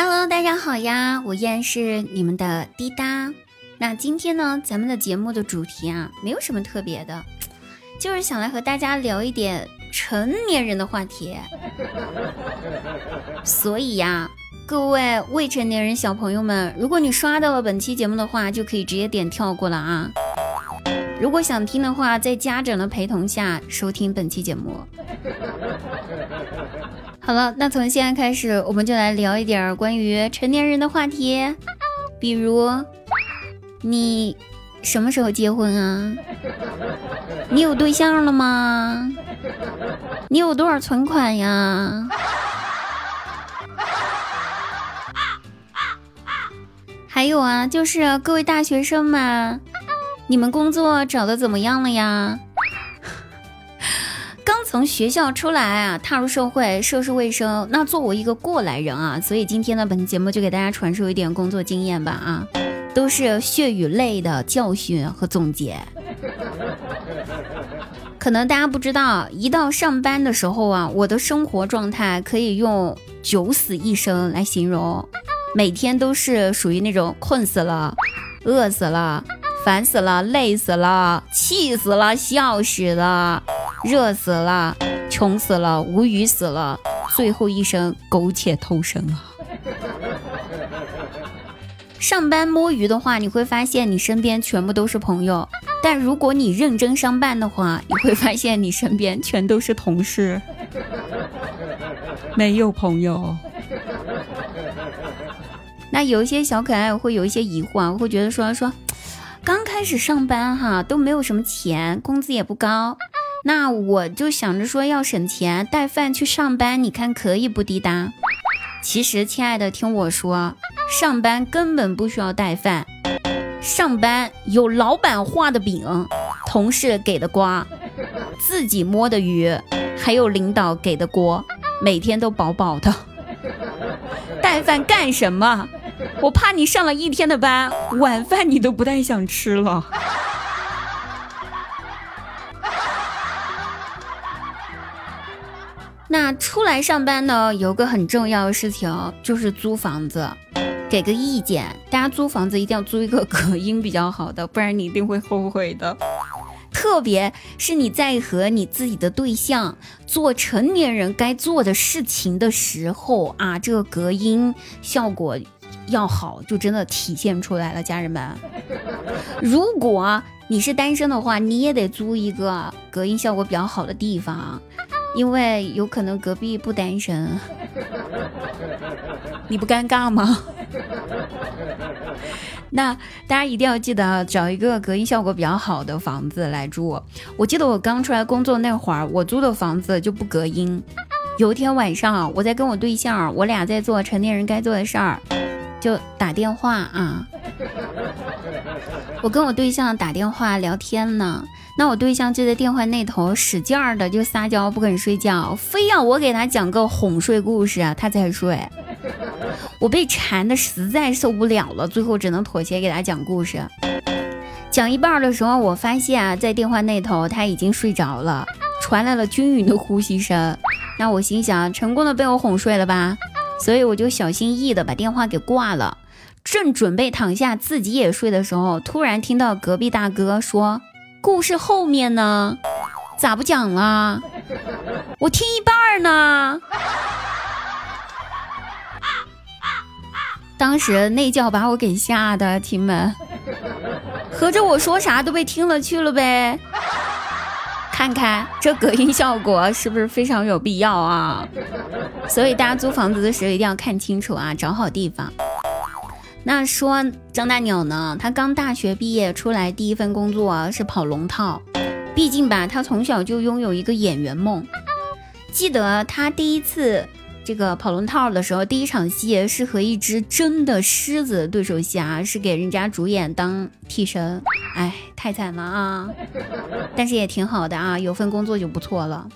Hello，大家好呀，我依然是你们的滴答。那今天呢，咱们的节目的主题啊，没有什么特别的，就是想来和大家聊一点成年人的话题。所以呀，各位未成年人小朋友们，如果你刷到了本期节目的话，就可以直接点跳过了啊。如果想听的话，在家长的陪同下收听本期节目。好了，那从现在开始，我们就来聊一点关于成年人的话题，比如你什么时候结婚啊？你有对象了吗？你有多少存款呀？还有啊，就是各位大学生们，你们工作找的怎么样了呀？从学校出来啊，踏入社会，涉世未深。那作为一个过来人啊，所以今天呢，本期节目就给大家传授一点工作经验吧啊，都是血与泪的教训和总结。可能大家不知道，一到上班的时候啊，我的生活状态可以用九死一生来形容。每天都是属于那种困死了、饿死了、烦死了、累死了、气死了、笑死了、热死了、穷死了、无语死了，最后一声苟且偷生啊！上班摸鱼的话，你会发现你身边全部都是朋友；但如果你认真上班的话，你会发现你身边全都是同事，没有朋友。那有一些小可爱会有一些疑惑啊，会觉得说说，刚开始上班哈都没有什么钱，工资也不高，那我就想着说要省钱带饭去上班，你看可以不滴答？其实亲爱的听我说，上班根本不需要带饭，上班有老板画的饼，同事给的瓜，自己摸的鱼，还有领导给的锅，每天都饱饱的。带饭干什么？我怕你上了一天的班，晚饭你都不太想吃了。那出来上班呢，有个很重要的事情就是租房子。给个意见，大家租房子一定要租一个隔音比较好的，不然你一定会后悔的。特别是你在和你自己的对象做成年人该做的事情的时候啊，这个隔音效果要好，就真的体现出来了，家人们。如果你是单身的话，你也得租一个隔音效果比较好的地方，因为有可能隔壁不单身，你不尴尬吗？那大家一定要记得找一个隔音效果比较好的房子来住。我记得我刚出来工作那会儿，我租的房子就不隔音。有一天晚上，我在跟我对象，我俩在做成年人该做的事儿，就打电话啊。我跟我对象打电话聊天呢，那我对象就在电话那头使劲儿的就撒娇不肯睡觉，非要我给他讲个哄睡故事，他才睡。我被缠的实在受不了了，最后只能妥协给他讲故事。讲一半的时候，我发现啊，在电话那头他已经睡着了，传来了均匀的呼吸声。那我心想，成功的被我哄睡了吧？所以我就小心翼翼的把电话给挂了。正准备躺下自己也睡的时候，突然听到隔壁大哥说：“故事后面呢？咋不讲了？我听一半呢。”当时那觉把我给吓的，亲们，合着我说啥都被听了去了呗？看看这隔音效果是不是非常有必要啊？所以大家租房子的时候一定要看清楚啊，找好地方。那说张大鸟呢，他刚大学毕业出来，第一份工作是跑龙套，毕竟吧，他从小就拥有一个演员梦。记得他第一次。这个跑龙套的时候，第一场戏是和一只真的狮子对手戏啊，是给人家主演当替身，哎，太惨了啊！但是也挺好的啊，有份工作就不错了。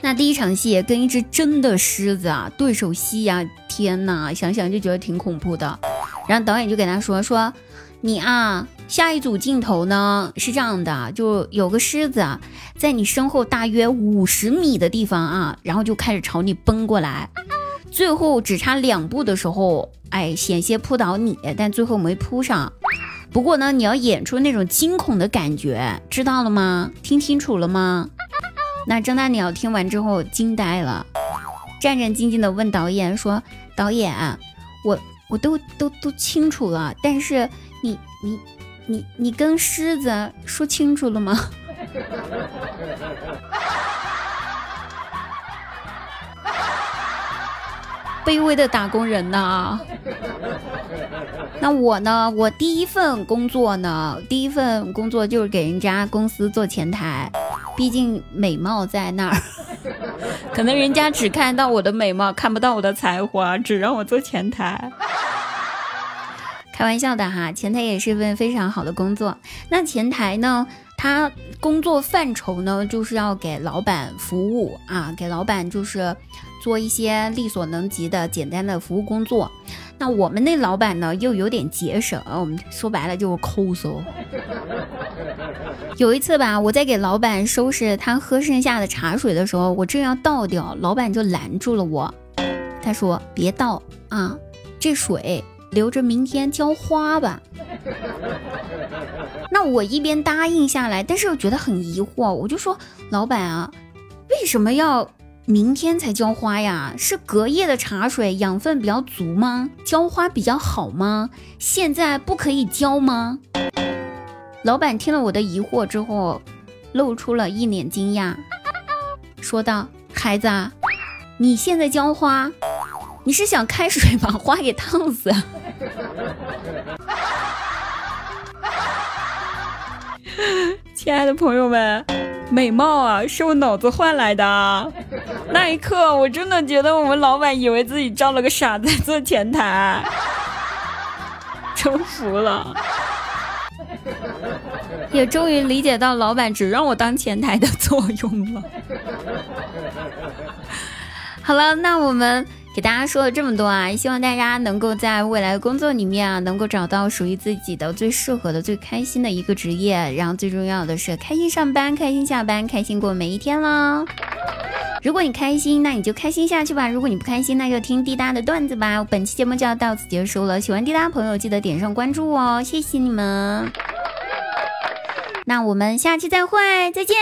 那第一场戏跟一只真的狮子啊对手戏呀，天哪，想想就觉得挺恐怖的。然后导演就给他说说。你啊，下一组镜头呢是这样的，就有个狮子在你身后大约五十米的地方啊，然后就开始朝你奔过来。最后只差两步的时候，哎，险些扑倒你，但最后没扑上。不过呢，你要演出那种惊恐的感觉，知道了吗？听清楚了吗？那张大鸟听完之后惊呆了，战战兢兢地问导演说：“导演，我我都都都清楚了，但是你你你你跟狮子说清楚了吗？” 卑微的打工人呐，那我呢？我第一份工作呢？第一份工作就是给人家公司做前台，毕竟美貌在那儿，可能人家只看到我的美貌，看不到我的才华，只让我做前台。开玩笑的哈，前台也是一份非常好的工作。那前台呢？他工作范畴呢，就是要给老板服务啊，给老板就是做一些力所能及的简单的服务工作。那我们那老板呢，又有点节省，我们说白了就是抠搜。有一次吧，我在给老板收拾他喝剩下的茶水的时候，我正要倒掉，老板就拦住了我，他说：“别倒啊，这水留着明天浇花吧。” 那我一边答应下来，但是又觉得很疑惑，我就说：“老板啊，为什么要明天才浇花呀？是隔夜的茶水养分比较足吗？浇花比较好吗？现在不可以浇吗？”老板听了我的疑惑之后，露出了一脸惊讶，说道：“孩子，你现在浇花，你是想开水把花给烫死？” 亲爱的朋友们，美貌啊，是我脑子换来的。那一刻，我真的觉得我们老板以为自己招了个傻子做前台，真服了。也终于理解到老板只让我当前台的作用了。好了，那我们。给大家说了这么多啊，希望大家能够在未来工作里面啊，能够找到属于自己的最适合的、最开心的一个职业。然后最重要的是，开心上班，开心下班，开心过每一天喽。如果你开心，那你就开心下去吧；如果你不开心，那就听滴答的段子吧。本期节目就要到此结束了，喜欢滴答朋友记得点上关注哦，谢谢你们。那我们下期再会，再见。